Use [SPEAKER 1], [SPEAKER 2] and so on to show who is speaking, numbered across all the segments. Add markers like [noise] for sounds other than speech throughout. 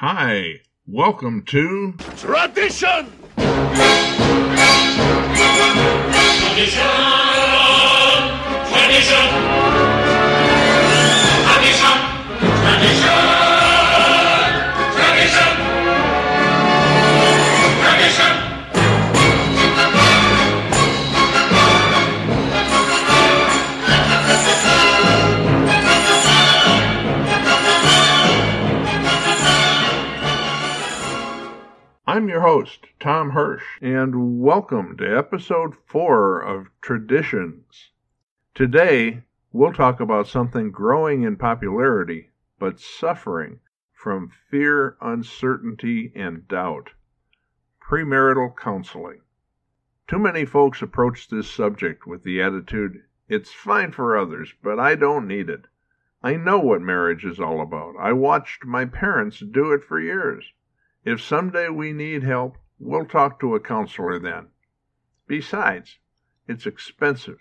[SPEAKER 1] Hi, welcome to
[SPEAKER 2] Tradition!
[SPEAKER 1] I'm your host, Tom Hirsch, and welcome to episode 4 of Traditions. Today, we'll talk about something growing in popularity but suffering from fear, uncertainty, and doubt premarital counseling. Too many folks approach this subject with the attitude, it's fine for others, but I don't need it. I know what marriage is all about. I watched my parents do it for years. If someday we need help, we'll talk to a counselor then. Besides, it's expensive,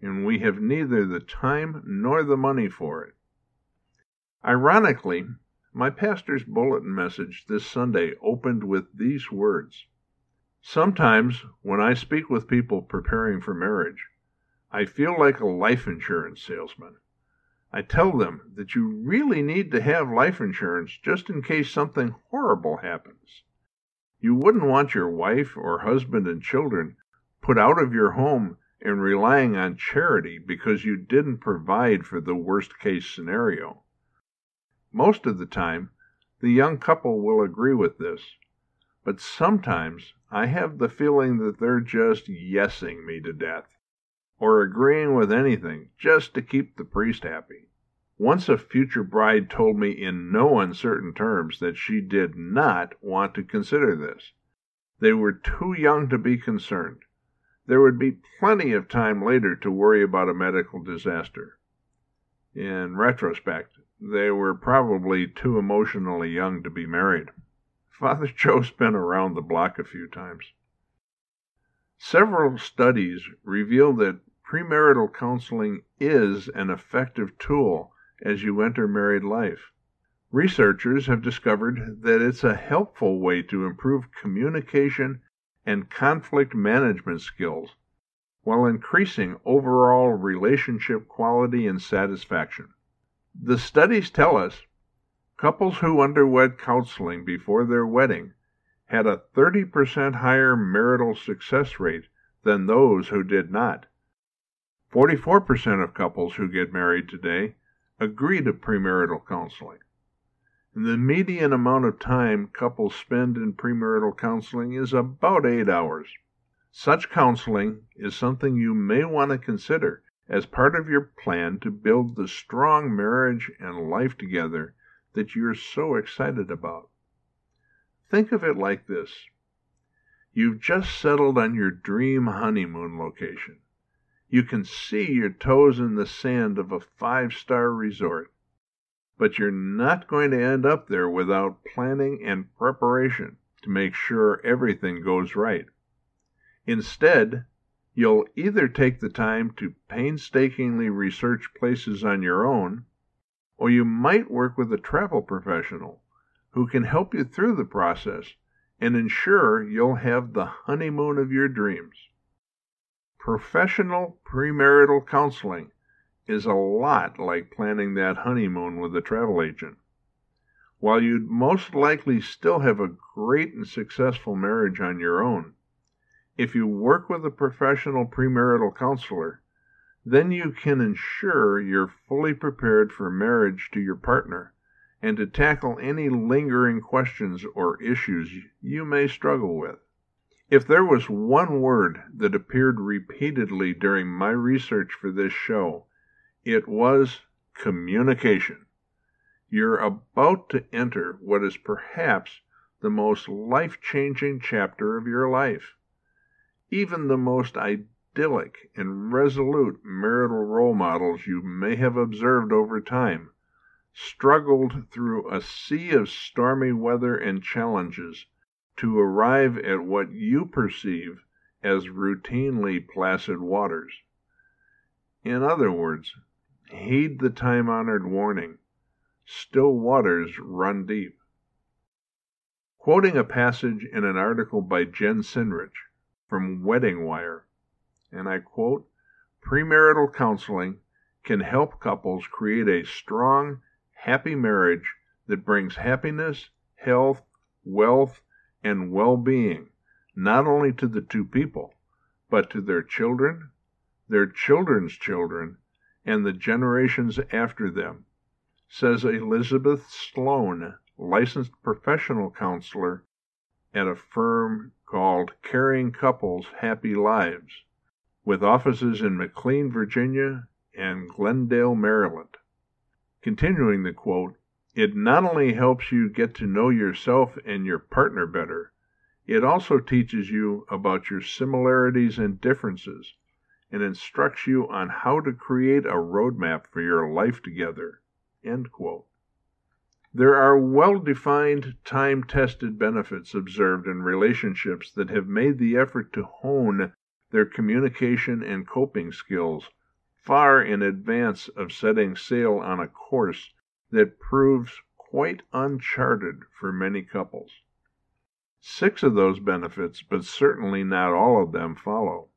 [SPEAKER 1] and we have neither the time nor the money for it. Ironically, my pastor's bulletin message this Sunday opened with these words Sometimes, when I speak with people preparing for marriage, I feel like a life insurance salesman. I tell them that you really need to have life insurance just in case something horrible happens. You wouldn't want your wife or husband and children put out of your home and relying on charity because you didn't provide for the worst case scenario. Most of the time, the young couple will agree with this, but sometimes I have the feeling that they're just yesing me to death or agreeing with anything just to keep the priest happy. Once a future bride told me in no uncertain terms that she did not want to consider this. They were too young to be concerned. There would be plenty of time later to worry about a medical disaster. In retrospect, they were probably too emotionally young to be married. Father [laughs] Joe's been around the block a few times. Several studies reveal that premarital counseling is an effective tool as you enter married life. Researchers have discovered that it's a helpful way to improve communication and conflict management skills while increasing overall relationship quality and satisfaction. The studies tell us couples who underwent counseling before their wedding had a 30% higher marital success rate than those who did not. 44% of couples who get married today agree to premarital counseling. And the median amount of time couples spend in premarital counseling is about eight hours. Such counseling is something you may want to consider as part of your plan to build the strong marriage and life together that you're so excited about. Think of it like this You've just settled on your dream honeymoon location. You can see your toes in the sand of a five star resort. But you're not going to end up there without planning and preparation to make sure everything goes right. Instead, you'll either take the time to painstakingly research places on your own, or you might work with a travel professional who can help you through the process and ensure you'll have the honeymoon of your dreams. Professional premarital counseling is a lot like planning that honeymoon with a travel agent. While you'd most likely still have a great and successful marriage on your own, if you work with a professional premarital counselor, then you can ensure you're fully prepared for marriage to your partner and to tackle any lingering questions or issues you may struggle with. If there was one word that appeared repeatedly during my research for this show, it was communication. You're about to enter what is perhaps the most life changing chapter of your life. Even the most idyllic and resolute marital role models you may have observed over time struggled through a sea of stormy weather and challenges to arrive at what you perceive as routinely placid waters. In other words, heed the time honored warning still waters run deep. Quoting a passage in an article by Jen Sinrich from Wedding Wire, and I quote, premarital counseling can help couples create a strong, happy marriage that brings happiness, health, wealth, and well being not only to the two people, but to their children, their children's children, and the generations after them, says Elizabeth Sloan, licensed professional counselor at a firm called Caring Couples Happy Lives, with offices in McLean, Virginia, and Glendale, Maryland. Continuing the quote, it not only helps you get to know yourself and your partner better, it also teaches you about your similarities and differences and instructs you on how to create a roadmap for your life together. There are well defined, time tested benefits observed in relationships that have made the effort to hone their communication and coping skills far in advance of setting sail on a course that proves quite uncharted for many couples. Six of those benefits, but certainly not all of them, follow.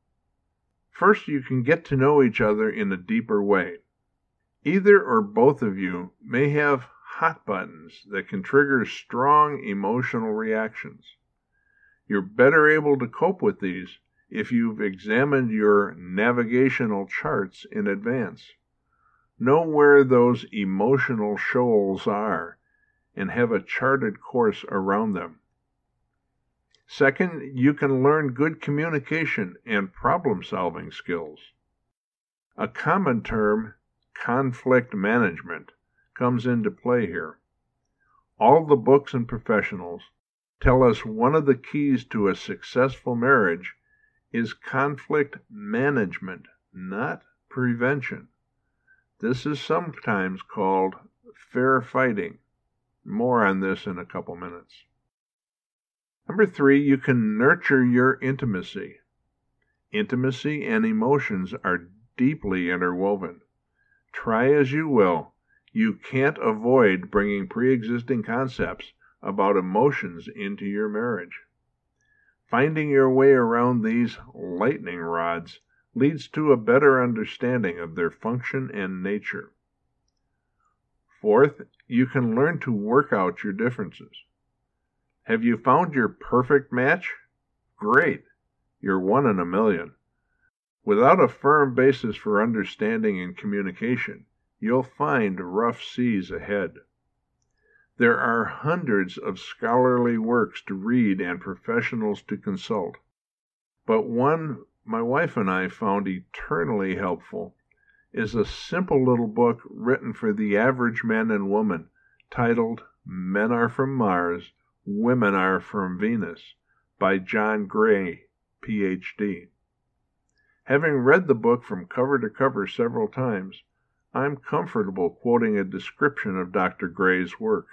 [SPEAKER 1] First, you can get to know each other in a deeper way. Either or both of you may have hot buttons that can trigger strong emotional reactions. You're better able to cope with these if you've examined your navigational charts in advance. Know where those emotional shoals are and have a charted course around them. Second, you can learn good communication and problem solving skills. A common term, conflict management, comes into play here. All the books and professionals tell us one of the keys to a successful marriage is conflict management, not prevention. This is sometimes called fair fighting. More on this in a couple minutes. Number three, you can nurture your intimacy. Intimacy and emotions are deeply interwoven. Try as you will, you can't avoid bringing pre existing concepts about emotions into your marriage. Finding your way around these lightning rods leads to a better understanding of their function and nature. Fourth, you can learn to work out your differences. Have you found your perfect match? Great. You're one in a million. Without a firm basis for understanding and communication, you'll find rough seas ahead. There are hundreds of scholarly works to read and professionals to consult, but one my wife and I found eternally helpful is a simple little book written for the average man and woman titled Men Are From Mars, Women Are From Venus by John Gray, Ph.D. Having read the book from cover to cover several times, I'm comfortable quoting a description of Dr. Gray's work.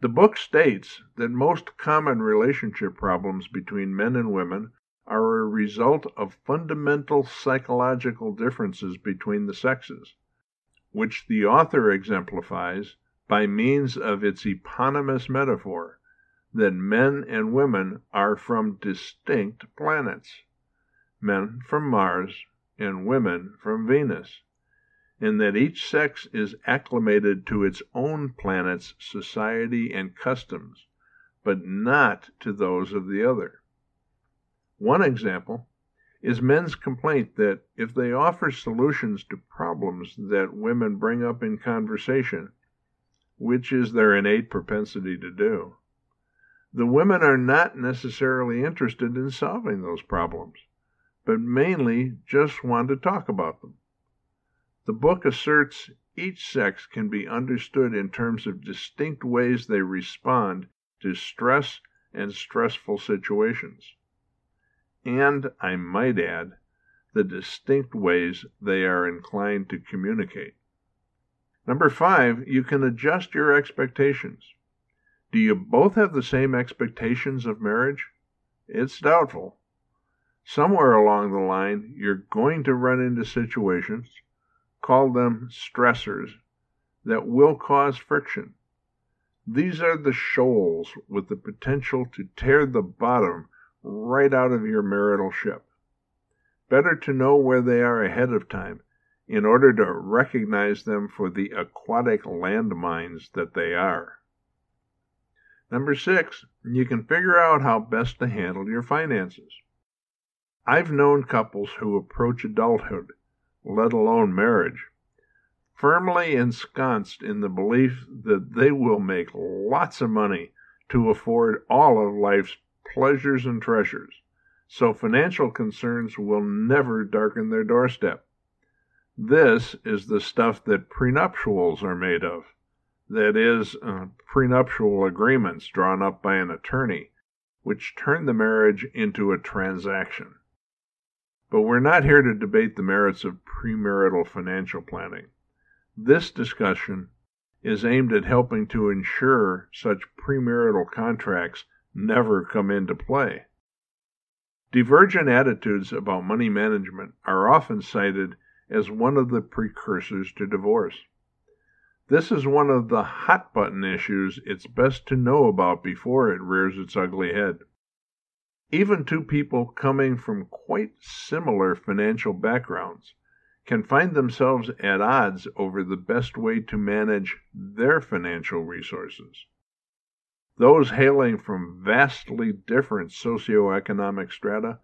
[SPEAKER 1] The book states that most common relationship problems between men and women are a result of fundamental psychological differences between the sexes, which the author exemplifies by means of its eponymous metaphor that men and women are from distinct planets, men from Mars and women from Venus, and that each sex is acclimated to its own planet's society and customs, but not to those of the other. One example is men's complaint that if they offer solutions to problems that women bring up in conversation, which is their innate propensity to do, the women are not necessarily interested in solving those problems, but mainly just want to talk about them. The book asserts each sex can be understood in terms of distinct ways they respond to stress and stressful situations and, I might add, the distinct ways they are inclined to communicate. Number five, you can adjust your expectations. Do you both have the same expectations of marriage? It's doubtful. Somewhere along the line, you're going to run into situations, call them stressors, that will cause friction. These are the shoals with the potential to tear the bottom right out of your marital ship. Better to know where they are ahead of time in order to recognize them for the aquatic landmines that they are. Number six, you can figure out how best to handle your finances. I've known couples who approach adulthood, let alone marriage, firmly ensconced in the belief that they will make lots of money to afford all of life's pleasures and treasures, so financial concerns will never darken their doorstep. This is the stuff that prenuptials are made of. That is, uh, prenuptial agreements drawn up by an attorney, which turn the marriage into a transaction. But we're not here to debate the merits of premarital financial planning. This discussion is aimed at helping to ensure such premarital contracts never come into play. Divergent attitudes about money management are often cited as one of the precursors to divorce. This is one of the hot button issues it's best to know about before it rears its ugly head. Even two people coming from quite similar financial backgrounds can find themselves at odds over the best way to manage their financial resources. Those hailing from vastly different socioeconomic strata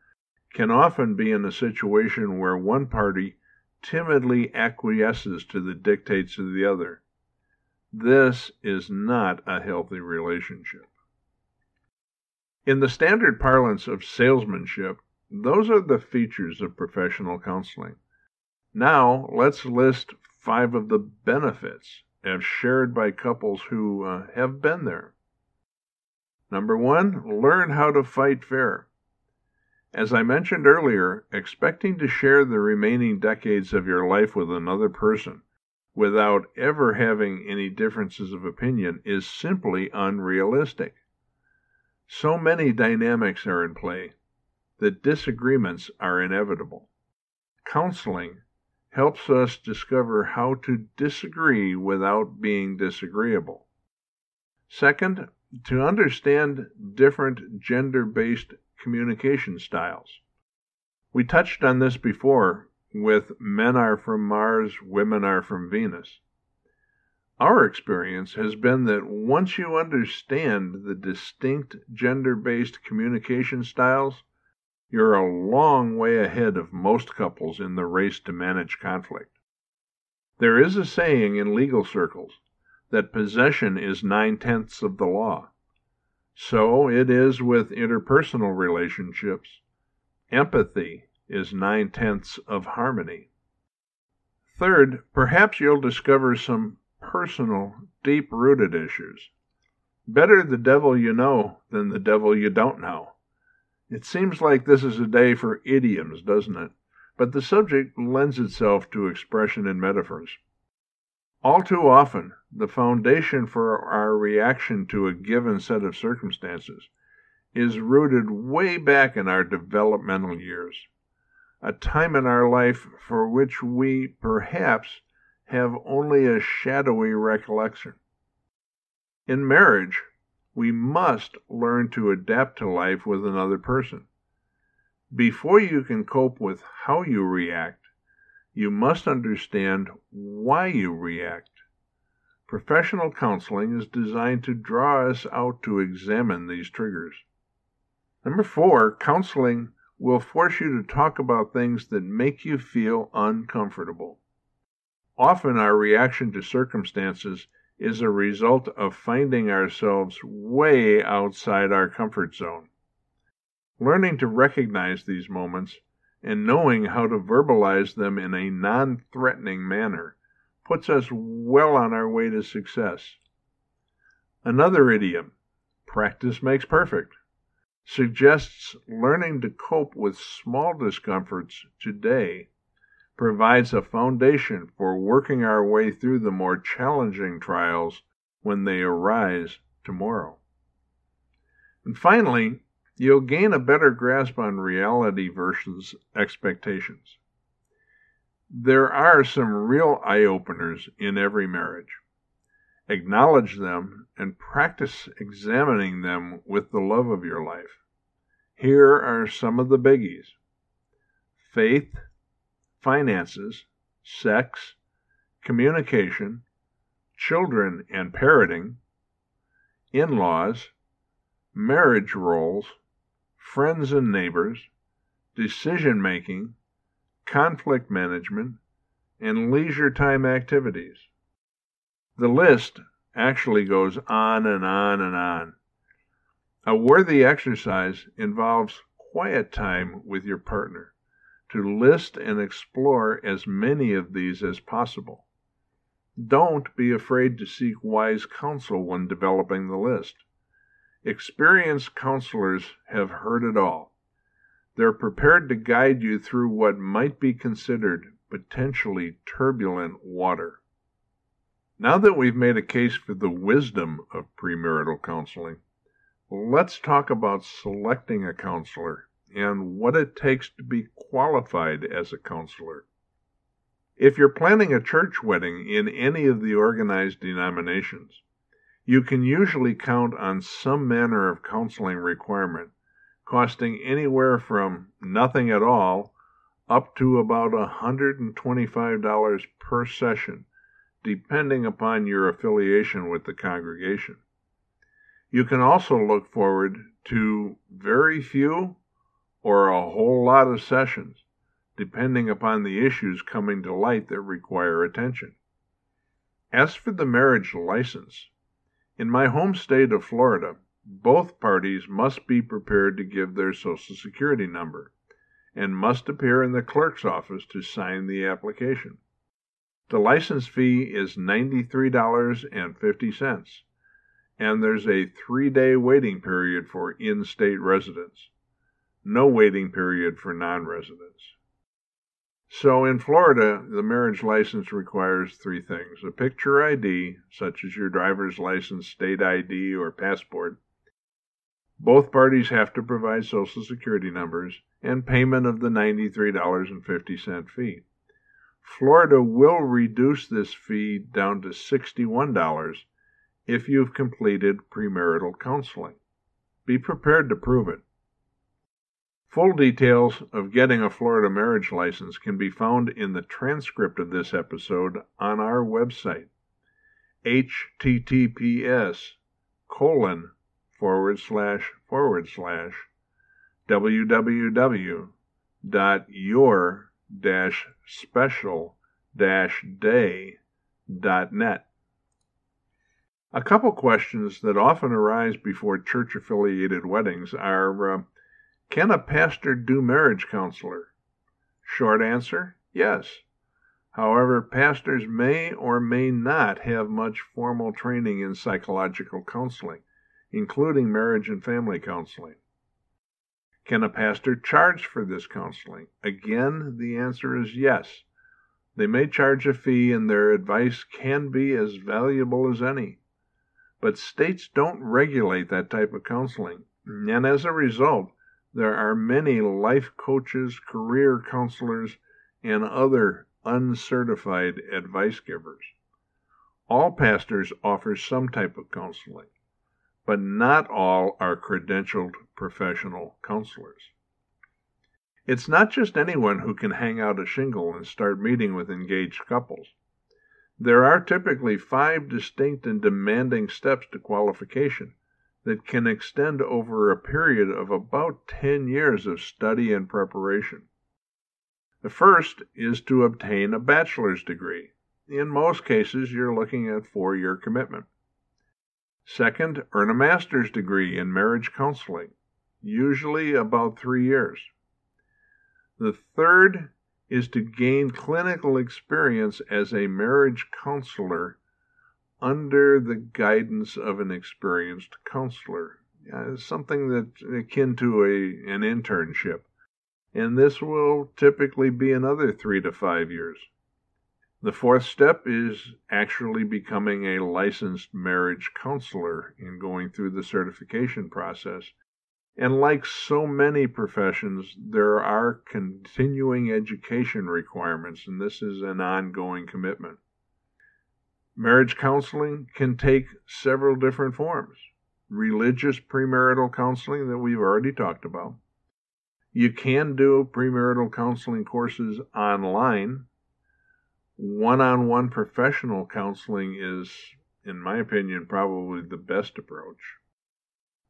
[SPEAKER 1] can often be in a situation where one party timidly acquiesces to the dictates of the other. This is not a healthy relationship. In the standard parlance of salesmanship, those are the features of professional counseling. Now, let's list five of the benefits as shared by couples who uh, have been there. Number one, learn how to fight fair. As I mentioned earlier, expecting to share the remaining decades of your life with another person without ever having any differences of opinion is simply unrealistic. So many dynamics are in play that disagreements are inevitable. Counseling helps us discover how to disagree without being disagreeable. Second, to understand different gender based communication styles. We touched on this before with men are from Mars, women are from Venus. Our experience has been that once you understand the distinct gender based communication styles, you're a long way ahead of most couples in the race to manage conflict. There is a saying in legal circles that possession is nine tenths of the law. So it is with interpersonal relationships. Empathy is nine tenths of harmony. Third, perhaps you'll discover some personal, deep rooted issues. Better the devil you know than the devil you don't know. It seems like this is a day for idioms, doesn't it? But the subject lends itself to expression in metaphors. All too often, the foundation for our reaction to a given set of circumstances is rooted way back in our developmental years, a time in our life for which we, perhaps, have only a shadowy recollection. In marriage, we must learn to adapt to life with another person. Before you can cope with how you react, you must understand why you react. Professional counseling is designed to draw us out to examine these triggers. Number four, counseling will force you to talk about things that make you feel uncomfortable. Often our reaction to circumstances is a result of finding ourselves way outside our comfort zone. Learning to recognize these moments and knowing how to verbalize them in a non threatening manner puts us well on our way to success. Another idiom, practice makes perfect, suggests learning to cope with small discomforts today provides a foundation for working our way through the more challenging trials when they arise tomorrow. And finally, you'll gain a better grasp on reality versus expectations. There are some real eye openers in every marriage. Acknowledge them and practice examining them with the love of your life. Here are some of the biggies faith, finances, sex, communication, children and parenting, in laws, marriage roles, friends and neighbors, decision making, conflict management, and leisure time activities. The list actually goes on and on and on. A worthy exercise involves quiet time with your partner to list and explore as many of these as possible. Don't be afraid to seek wise counsel when developing the list. Experienced counselors have heard it all. They're prepared to guide you through what might be considered potentially turbulent water. Now that we've made a case for the wisdom of premarital counseling, let's talk about selecting a counselor and what it takes to be qualified as a counselor. If you're planning a church wedding in any of the organized denominations, you can usually count on some manner of counseling requirement, costing anywhere from nothing at all up to about $125 per session depending upon your affiliation with the congregation. You can also look forward to very few or a whole lot of sessions, depending upon the issues coming to light that require attention. As for the marriage license, in my home state of Florida, both parties must be prepared to give their Social Security number and must appear in the clerk's office to sign the application. The license fee is $93.50, and there's a three day waiting period for in state residents, no waiting period for non residents. So in Florida, the marriage license requires three things a picture ID, such as your driver's license, state ID, or passport. Both parties have to provide social security numbers and payment of the $93.50 fee. Florida will reduce this fee down to $61 if you've completed premarital counseling. Be prepared to prove it. Full details of getting a Florida marriage license can be found in the transcript of this episode on our website https colon forward slash forward slash www.your special-day.net. A couple questions that often arise before church affiliated weddings are uh, Can a pastor do marriage counselor? Short answer yes. However, pastors may or may not have much formal training in psychological counseling, including marriage and family counseling. Can a pastor charge for this counseling? Again, the answer is yes. They may charge a fee, and their advice can be as valuable as any. But states don't regulate that type of counseling, and as a result, there are many life coaches, career counselors, and other uncertified advice givers. All pastors offer some type of counseling but not all are credentialed professional counselors. It's not just anyone who can hang out a shingle and start meeting with engaged couples. There are typically five distinct and demanding steps to qualification that can extend over a period of about 10 years of study and preparation. The first is to obtain a bachelor's degree. In most cases, you're looking at four year commitment. Second, earn a master's degree in marriage counseling, usually about three years. The third is to gain clinical experience as a marriage counselor under the guidance of an experienced counselor, uh, something that's akin to a, an internship. And this will typically be another three to five years. The fourth step is actually becoming a licensed marriage counselor and going through the certification process. And like so many professions, there are continuing education requirements, and this is an ongoing commitment. Marriage counseling can take several different forms. Religious premarital counseling, that we've already talked about. You can do premarital counseling courses online. One on one professional counseling is, in my opinion, probably the best approach.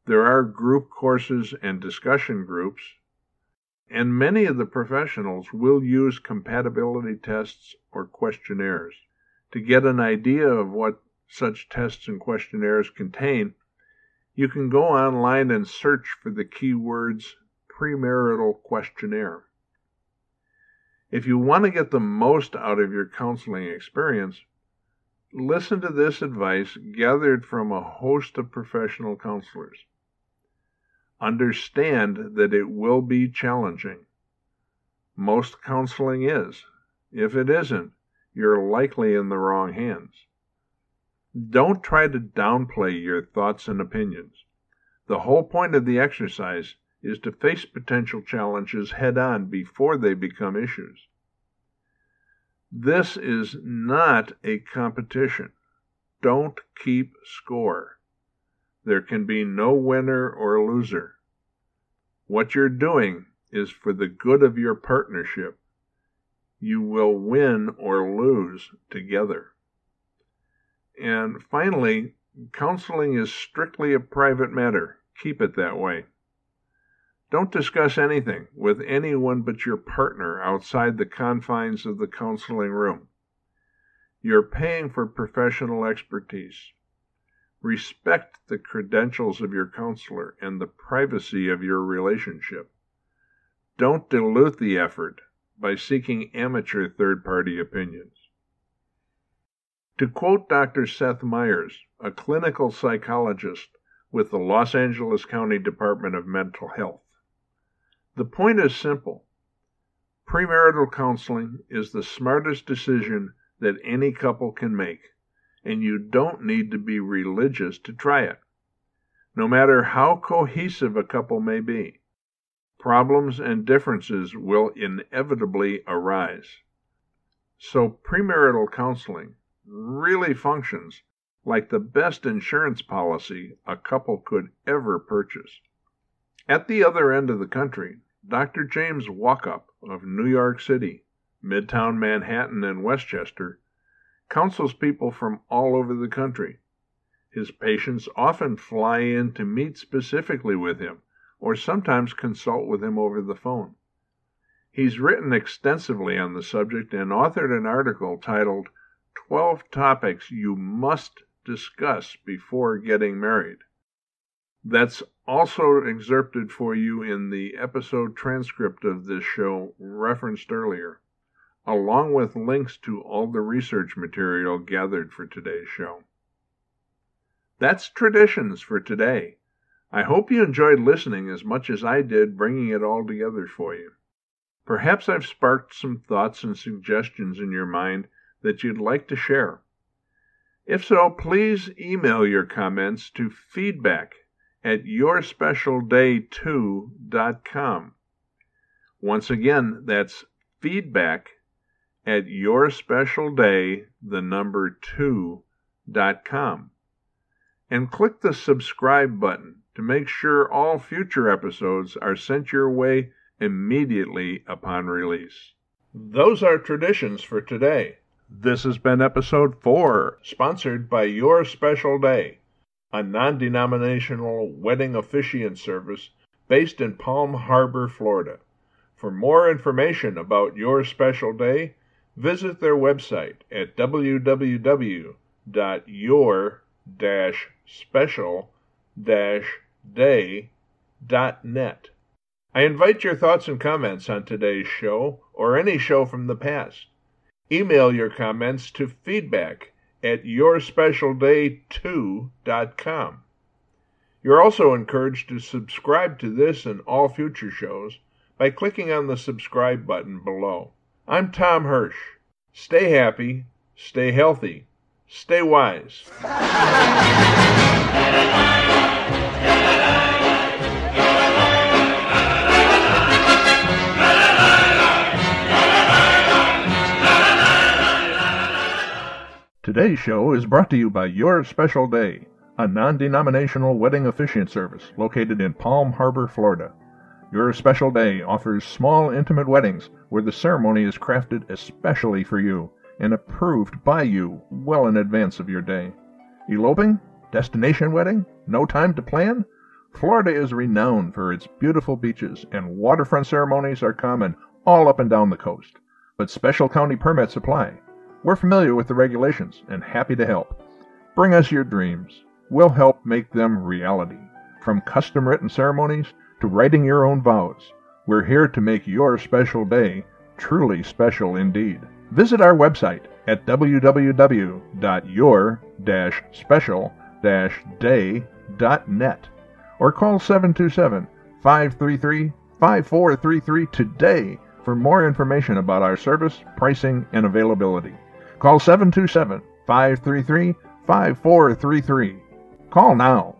[SPEAKER 1] There are group courses and discussion groups, and many of the professionals will use compatibility tests or questionnaires. To get an idea of what such tests and questionnaires contain, you can go online and search for the keywords premarital questionnaire. If you want to get the most out of your counseling experience, listen to this advice gathered from a host of professional counselors. Understand that it will be challenging. Most counseling is. If it isn't, you're likely in the wrong hands. Don't try to downplay your thoughts and opinions. The whole point of the exercise is to face potential challenges head on before they become issues. This is not a competition. Don't keep score. There can be no winner or loser. What you're doing is for the good of your partnership you will win or lose together. And finally, counseling is strictly a private matter. Keep it that way. Don't discuss anything with anyone but your partner outside the confines of the counseling room. You're paying for professional expertise. Respect the credentials of your counselor and the privacy of your relationship. Don't dilute the effort by seeking amateur third party opinions. To quote Dr. Seth Myers, a clinical psychologist with the Los Angeles County Department of Mental Health, the point is simple. Premarital counseling is the smartest decision that any couple can make, and you don't need to be religious to try it. No matter how cohesive a couple may be, problems and differences will inevitably arise. So, premarital counseling really functions like the best insurance policy a couple could ever purchase. At the other end of the country, Dr. James Walkup of New York City, Midtown Manhattan, and Westchester counsels people from all over the country. His patients often fly in to meet specifically with him or sometimes consult with him over the phone. He's written extensively on the subject and authored an article titled 12 Topics You Must Discuss Before Getting Married. That's also excerpted for you in the episode transcript of this show referenced earlier, along with links to all the research material gathered for today's show. That's traditions for today. I hope you enjoyed listening as much as I did bringing it all together for you. Perhaps I've sparked some thoughts and suggestions in your mind that you'd like to share. If so, please email your comments to feedback at yourspecialday2.com. Once again, that's feedback at yourspecialday, the number 2.com. And click the subscribe button to make sure all future episodes are sent your way immediately upon release. Those are traditions for today. This has been episode 4, sponsored by Your Special Day, a non denominational wedding officiant service based in Palm Harbor, Florida. For more information about Your Special Day, visit their website at www.your-special-day.net. I invite your thoughts and comments on today's show or any show from the past. Email your comments to feedback at yourspecialday2.com. You're also encouraged to subscribe to this and all future shows by clicking on the subscribe button below. I'm Tom Hirsch. Stay happy, stay healthy, stay wise. [laughs] Today's show is brought to you by Your Special Day, a non denominational wedding officiant service located in Palm Harbor, Florida. Your Special Day offers small, intimate weddings where the ceremony is crafted especially for you and approved by you well in advance of your day. Eloping? Destination wedding? No time to plan? Florida is renowned for its beautiful beaches, and waterfront ceremonies are common all up and down the coast. But special county permits apply. We're familiar with the regulations and happy to help. Bring us your dreams. We'll help make them reality. From custom written ceremonies to writing your own vows, we're here to make your special day truly special indeed. Visit our website at www.your-special-day.net or call 727 533 5433 today for more information about our service, pricing, and availability. Call 727 533 5433. Call now.